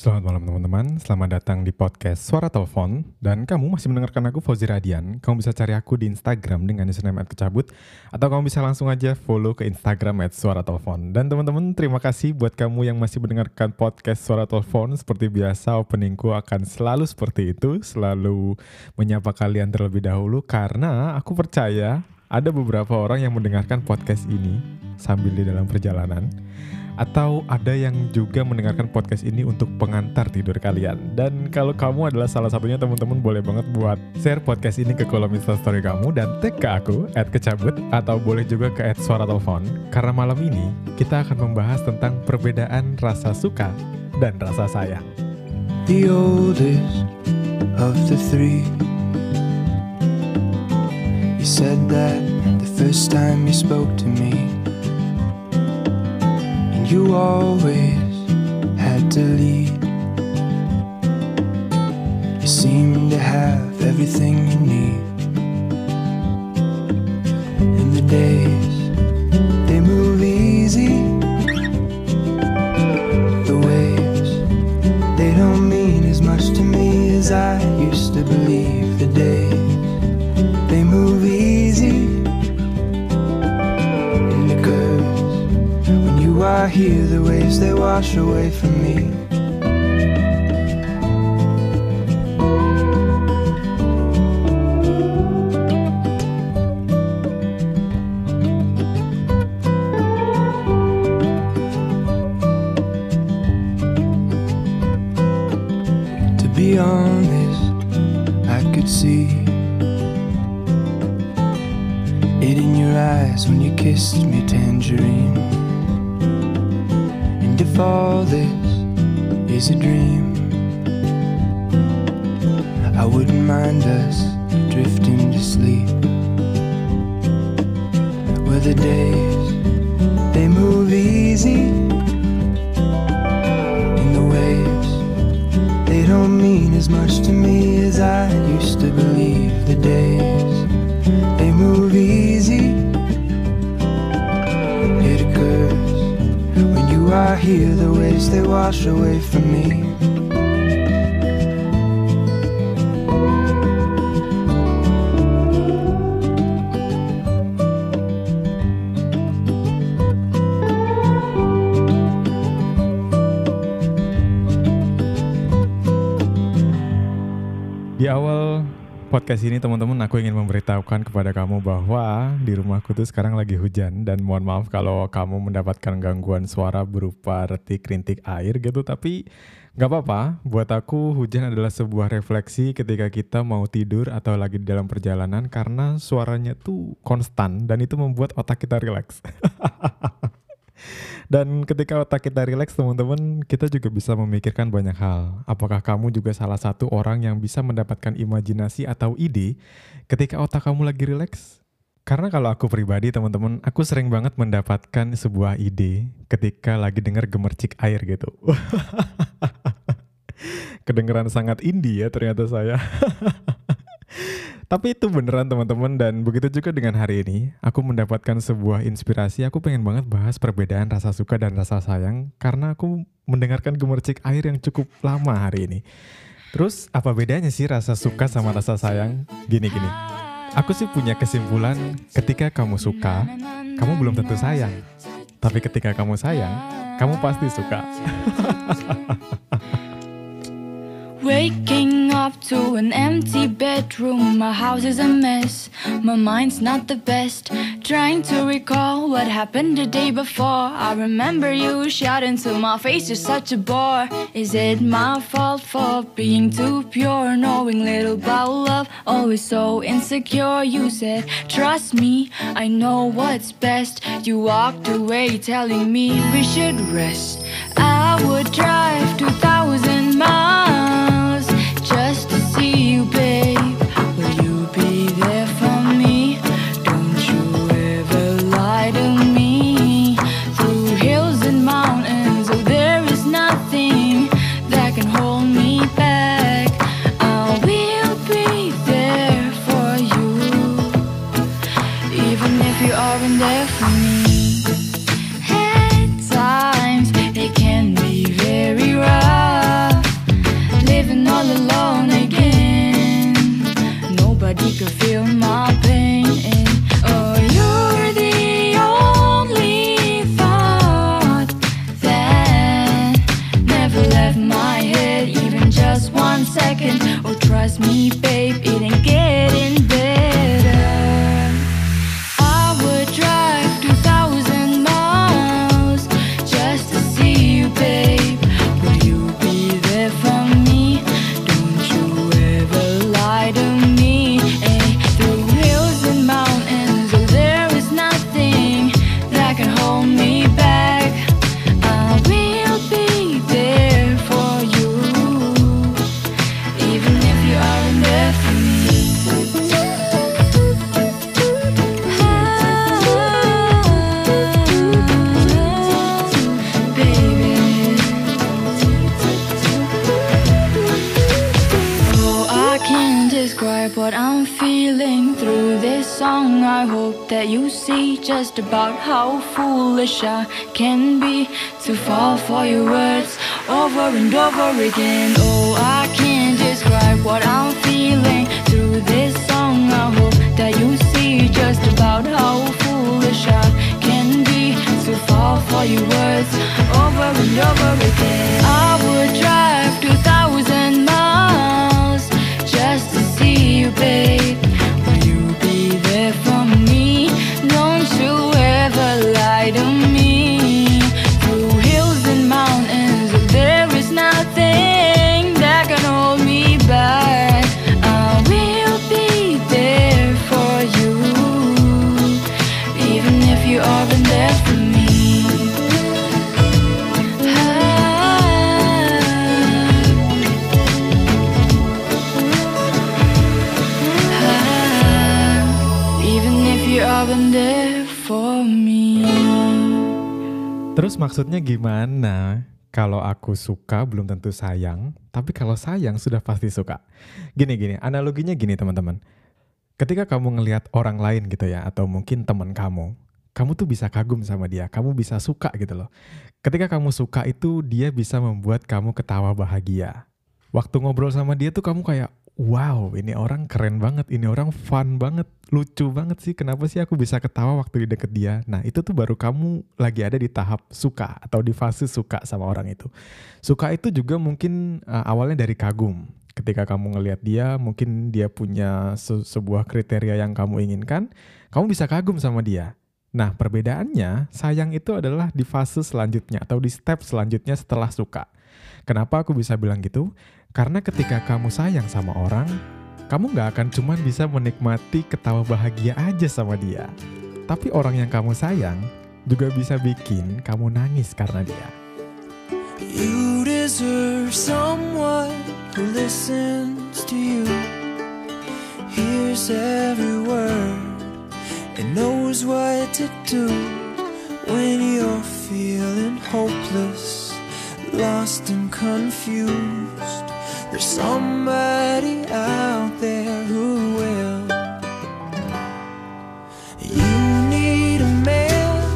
Selamat malam teman-teman, selamat datang di podcast Suara Telepon. Dan kamu masih mendengarkan aku Fauzi Radian. Kamu bisa cari aku di Instagram dengan username @kecabut Atau kamu bisa langsung aja follow ke Instagram Suara Telepon. Dan teman-teman terima kasih buat kamu yang masih mendengarkan podcast Suara Telepon. Seperti biasa openingku akan selalu seperti itu Selalu menyapa kalian terlebih dahulu Karena aku percaya ada beberapa orang yang mendengarkan podcast ini sambil di dalam perjalanan atau ada yang juga mendengarkan podcast ini untuk pengantar tidur kalian. Dan kalau kamu adalah salah satunya teman-teman boleh banget buat share podcast ini ke kolom Instastory kamu dan tag ke aku at kecabut atau boleh juga ke at suara telepon. Karena malam ini kita akan membahas tentang perbedaan rasa suka dan rasa sayang. The oldest of the three You said that the first time you spoke to me you always had to lead. You seem to have everything you need. And the days, they move easy. The waves, they don't mean as much to me as I used to believe. The days, they move easy. I hear the waves they wash away from me. Wouldn't mind us drifting to sleep. Where the days they move easy, and the waves they don't mean as much to me as I used to believe. The days they move easy. It occurs when you are here, the waves they wash away from me. Awal podcast ini teman-teman aku ingin memberitahukan kepada kamu bahwa di rumahku tuh sekarang lagi hujan. Dan mohon maaf kalau kamu mendapatkan gangguan suara berupa retik-rintik air gitu. Tapi nggak apa-apa. Buat aku hujan adalah sebuah refleksi ketika kita mau tidur atau lagi di dalam perjalanan karena suaranya tuh konstan dan itu membuat otak kita rileks Dan ketika otak kita rileks teman-teman, kita juga bisa memikirkan banyak hal. Apakah kamu juga salah satu orang yang bisa mendapatkan imajinasi atau ide ketika otak kamu lagi rileks? Karena kalau aku pribadi teman-teman, aku sering banget mendapatkan sebuah ide ketika lagi dengar gemercik air gitu. Kedengeran sangat indie ya ternyata saya. Tapi itu beneran teman-teman dan begitu juga dengan hari ini, aku mendapatkan sebuah inspirasi. Aku pengen banget bahas perbedaan rasa suka dan rasa sayang karena aku mendengarkan gemercik air yang cukup lama hari ini. Terus apa bedanya sih rasa suka sama rasa sayang? Gini-gini. Aku sih punya kesimpulan ketika kamu suka, kamu belum tentu sayang. Tapi ketika kamu sayang, kamu pasti suka. Waking up to an empty bedroom, my house is a mess. My mind's not the best. Trying to recall what happened the day before. I remember you shouting to my face, you're such a bore. Is it my fault for being too pure? Knowing little about love, always so insecure. You said, Trust me, I know what's best. You walked away telling me we should rest. I would drive 2,000 miles describe what I'm feeling through this song. I hope that you see just about how foolish I can be to fall for your words over and over again. Oh, I can't describe what I'm feeling through this song. I hope that you see just about how foolish I can be to fall for your words over and over again. I would drive maksudnya gimana? Kalau aku suka belum tentu sayang, tapi kalau sayang sudah pasti suka. Gini-gini, analoginya gini teman-teman. Ketika kamu ngelihat orang lain gitu ya, atau mungkin teman kamu, kamu tuh bisa kagum sama dia, kamu bisa suka gitu loh. Ketika kamu suka itu dia bisa membuat kamu ketawa bahagia. Waktu ngobrol sama dia tuh kamu kayak, wow ini orang keren banget, ini orang fun banget, lucu banget sih. Kenapa sih aku bisa ketawa waktu di deket dia? Nah itu tuh baru kamu lagi ada di tahap suka atau di fase suka sama orang itu. Suka itu juga mungkin uh, awalnya dari kagum. Ketika kamu ngelihat dia, mungkin dia punya se- sebuah kriteria yang kamu inginkan, kamu bisa kagum sama dia. Nah, perbedaannya sayang itu adalah di fase selanjutnya atau di step selanjutnya setelah suka. Kenapa aku bisa bilang gitu? Karena ketika kamu sayang sama orang, kamu nggak akan cuman bisa menikmati ketawa bahagia aja sama dia. Tapi orang yang kamu sayang juga bisa bikin kamu nangis karena dia. You deserve someone who listens to you, hears every word, and knows what to do when you're feeling hopeless, lost and confused. There's somebody out there who will. You need a man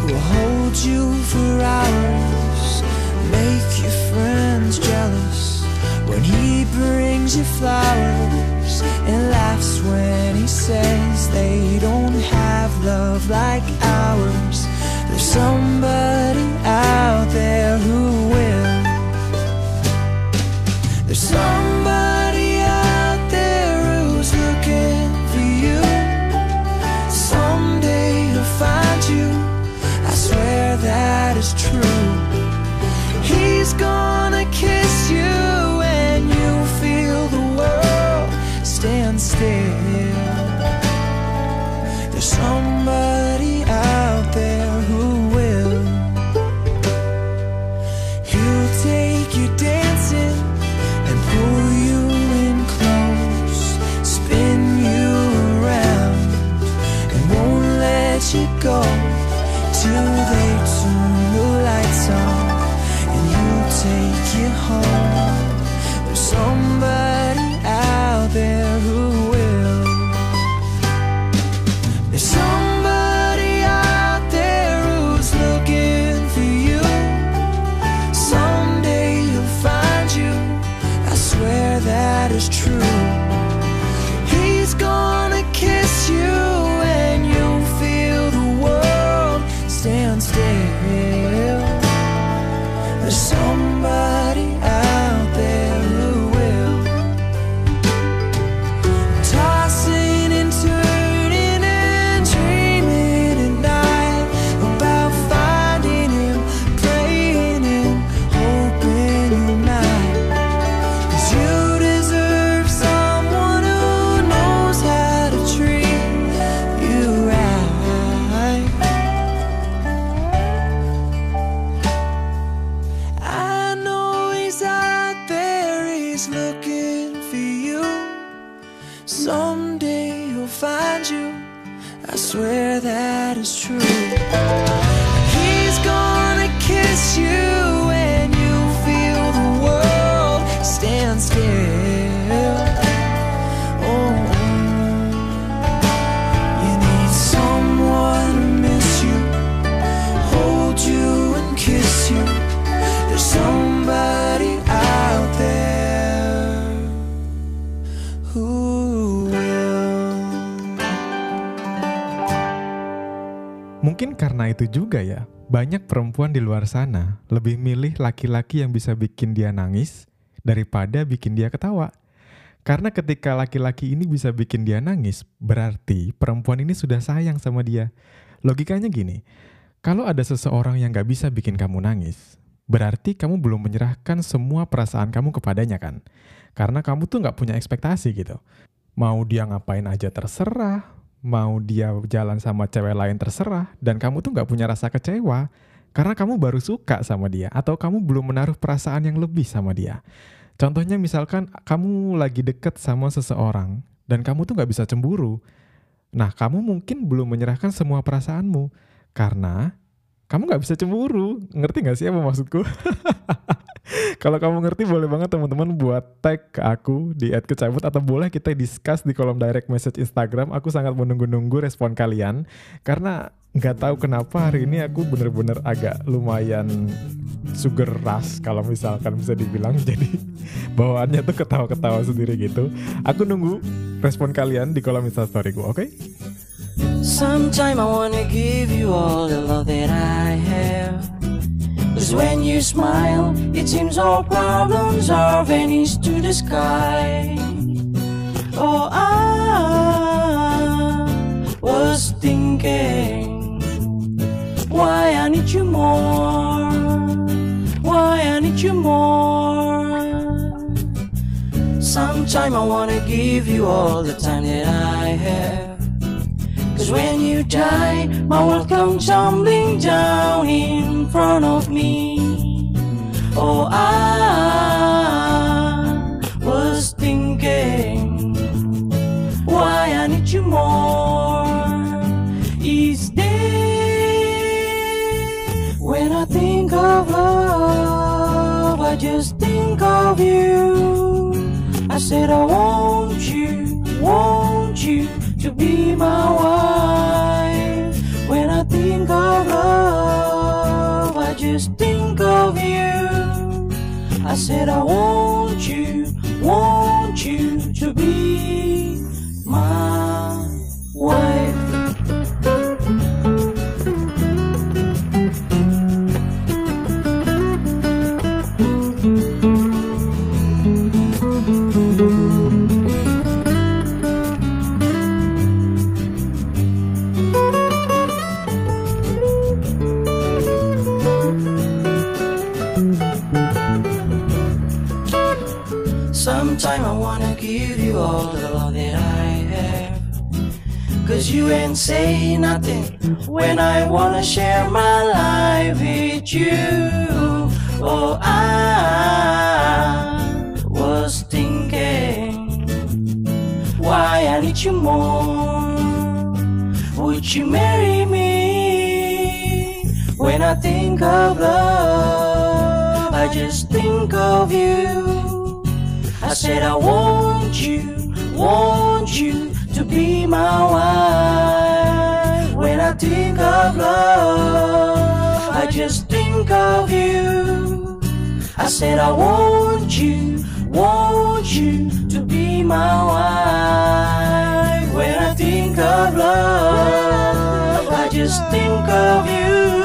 who'll hold you for hours, make your friends jealous when he brings you flowers, and laughs when he says they don't have love like ours. There's somebody out there who always looking for you. Someday he'll find you. I swear that is true. He's gonna kiss you. Mungkin karena itu juga ya, banyak perempuan di luar sana lebih milih laki-laki yang bisa bikin dia nangis daripada bikin dia ketawa. Karena ketika laki-laki ini bisa bikin dia nangis, berarti perempuan ini sudah sayang sama dia. Logikanya gini, kalau ada seseorang yang gak bisa bikin kamu nangis, berarti kamu belum menyerahkan semua perasaan kamu kepadanya kan? Karena kamu tuh gak punya ekspektasi gitu. Mau dia ngapain aja terserah, mau dia jalan sama cewek lain terserah, dan kamu tuh gak punya rasa kecewa karena kamu baru suka sama dia atau kamu belum menaruh perasaan yang lebih sama dia. Contohnya misalkan kamu lagi deket sama seseorang dan kamu tuh gak bisa cemburu. Nah, kamu mungkin belum menyerahkan semua perasaanmu karena kamu gak bisa cemburu. Ngerti gak sih apa maksudku? Kalau kamu ngerti boleh banget teman-teman buat tag ke aku di @kecabut atau boleh kita discuss di kolom direct message Instagram. Aku sangat menunggu-nunggu respon kalian karena nggak tahu kenapa hari ini aku bener-bener agak lumayan sugar rush kalau misalkan bisa dibilang jadi bawaannya tuh ketawa-ketawa sendiri gitu. Aku nunggu respon kalian di kolom instastory oke? Sometime I wanna give you all the love that I have. Cause when you smile, it seems all problems are vanished to the sky. Oh, I was thinking, why I need you more, why I need you more. Sometime I wanna give you all the time that I have. When you die, my world comes tumbling down in front of me. Oh, I was thinking, why I need you more each day. When I think of love, I just think of you. I said, I want you, want you to be my wife. When I think of love, I just think of you. I said, I want you, want you to be Sometime I wanna give you all the love that I have. Cause you ain't say nothing when I wanna share my life with you. Oh, I was thinking, why I need you more. Would you marry me? When I think of love, I just think of you. Said I want you, want you to be my wife. When I think of love, I just think of you. I said I want you, want you to be my wife. When I think of love, I just think of you.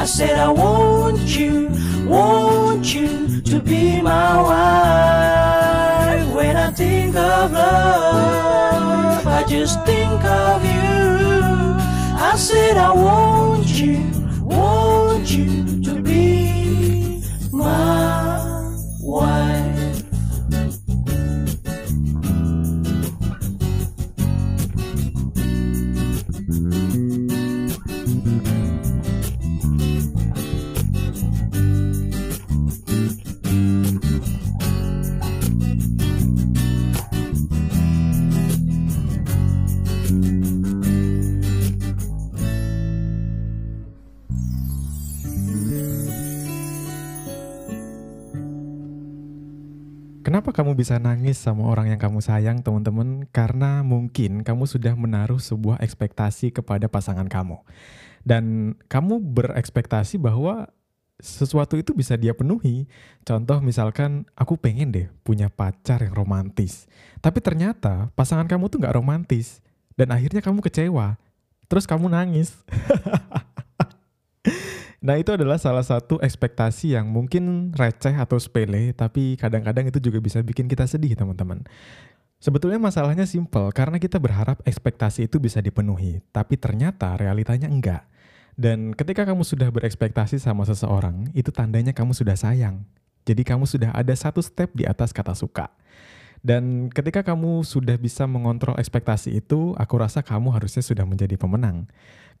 I said I want you, want to be my wife. When I think of love, I just think of you. I said I want you, want you to be Kamu bisa nangis sama orang yang kamu sayang, teman-teman? Karena mungkin kamu sudah menaruh sebuah ekspektasi kepada pasangan kamu. Dan kamu berekspektasi bahwa sesuatu itu bisa dia penuhi. Contoh misalkan, aku pengen deh punya pacar yang romantis. Tapi ternyata pasangan kamu tuh gak romantis. Dan akhirnya kamu kecewa. Terus kamu nangis. Nah itu adalah salah satu ekspektasi yang mungkin receh atau sepele, tapi kadang-kadang itu juga bisa bikin kita sedih teman-teman. Sebetulnya masalahnya simple, karena kita berharap ekspektasi itu bisa dipenuhi, tapi ternyata realitanya enggak. Dan ketika kamu sudah berekspektasi sama seseorang, itu tandanya kamu sudah sayang. Jadi kamu sudah ada satu step di atas kata suka. Dan ketika kamu sudah bisa mengontrol ekspektasi itu, aku rasa kamu harusnya sudah menjadi pemenang.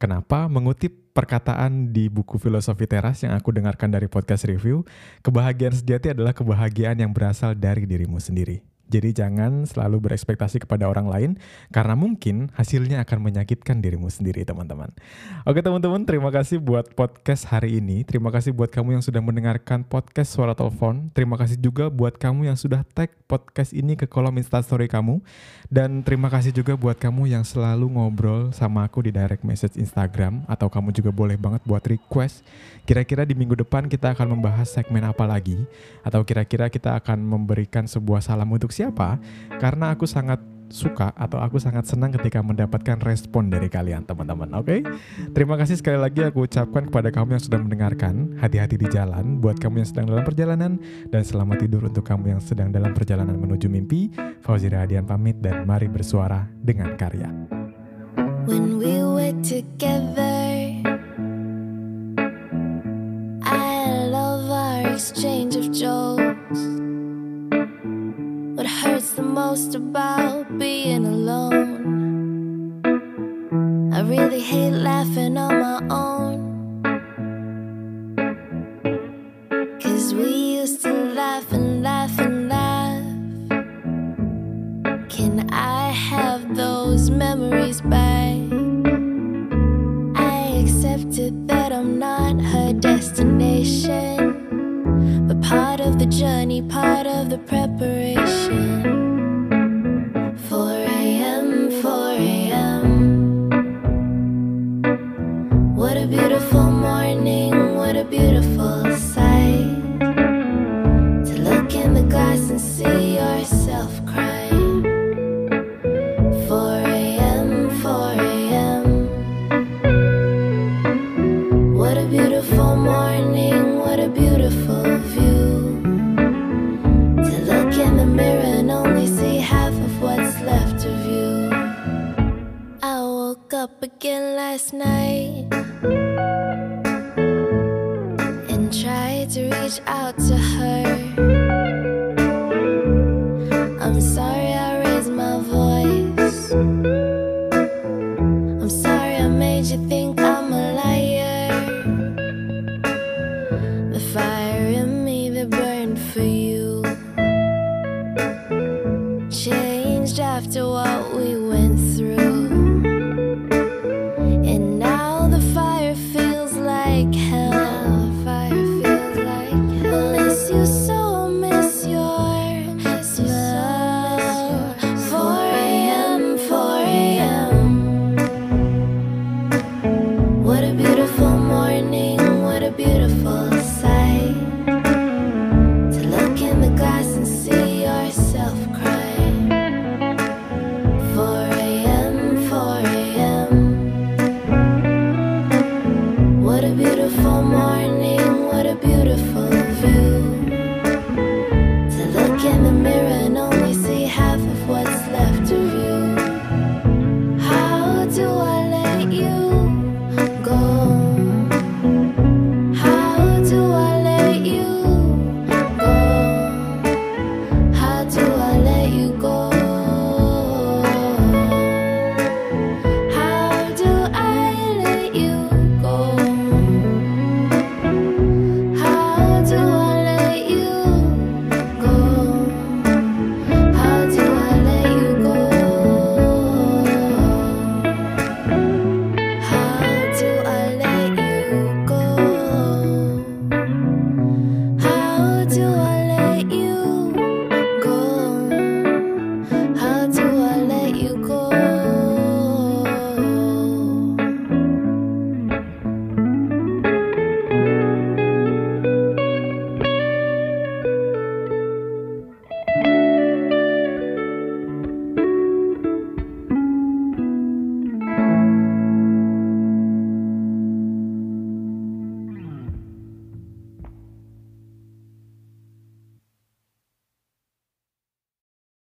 Kenapa? Mengutip perkataan di buku Filosofi Teras yang aku dengarkan dari podcast review, kebahagiaan sejati adalah kebahagiaan yang berasal dari dirimu sendiri. Jadi jangan selalu berekspektasi kepada orang lain karena mungkin hasilnya akan menyakitkan dirimu sendiri teman-teman. Oke teman-teman terima kasih buat podcast hari ini. Terima kasih buat kamu yang sudah mendengarkan podcast Suara Telepon. Terima kasih juga buat kamu yang sudah tag podcast ini ke kolom instastory kamu. Dan terima kasih juga buat kamu yang selalu ngobrol sama aku di direct message Instagram. Atau kamu juga boleh banget buat request. Kira-kira di minggu depan kita akan membahas segmen apa lagi. Atau kira-kira kita akan memberikan sebuah salam untuk siapa? Karena aku sangat suka atau aku sangat senang ketika mendapatkan respon dari kalian teman-teman oke okay? terima kasih sekali lagi aku ucapkan kepada kamu yang sudah mendengarkan hati-hati di jalan buat kamu yang sedang dalam perjalanan dan selamat tidur untuk kamu yang sedang dalam perjalanan menuju mimpi Fauzi Radian pamit dan mari bersuara dengan karya When we were together I love our exchange of jokes hurts the most about being alone? I really hate laughing on my own. beautiful.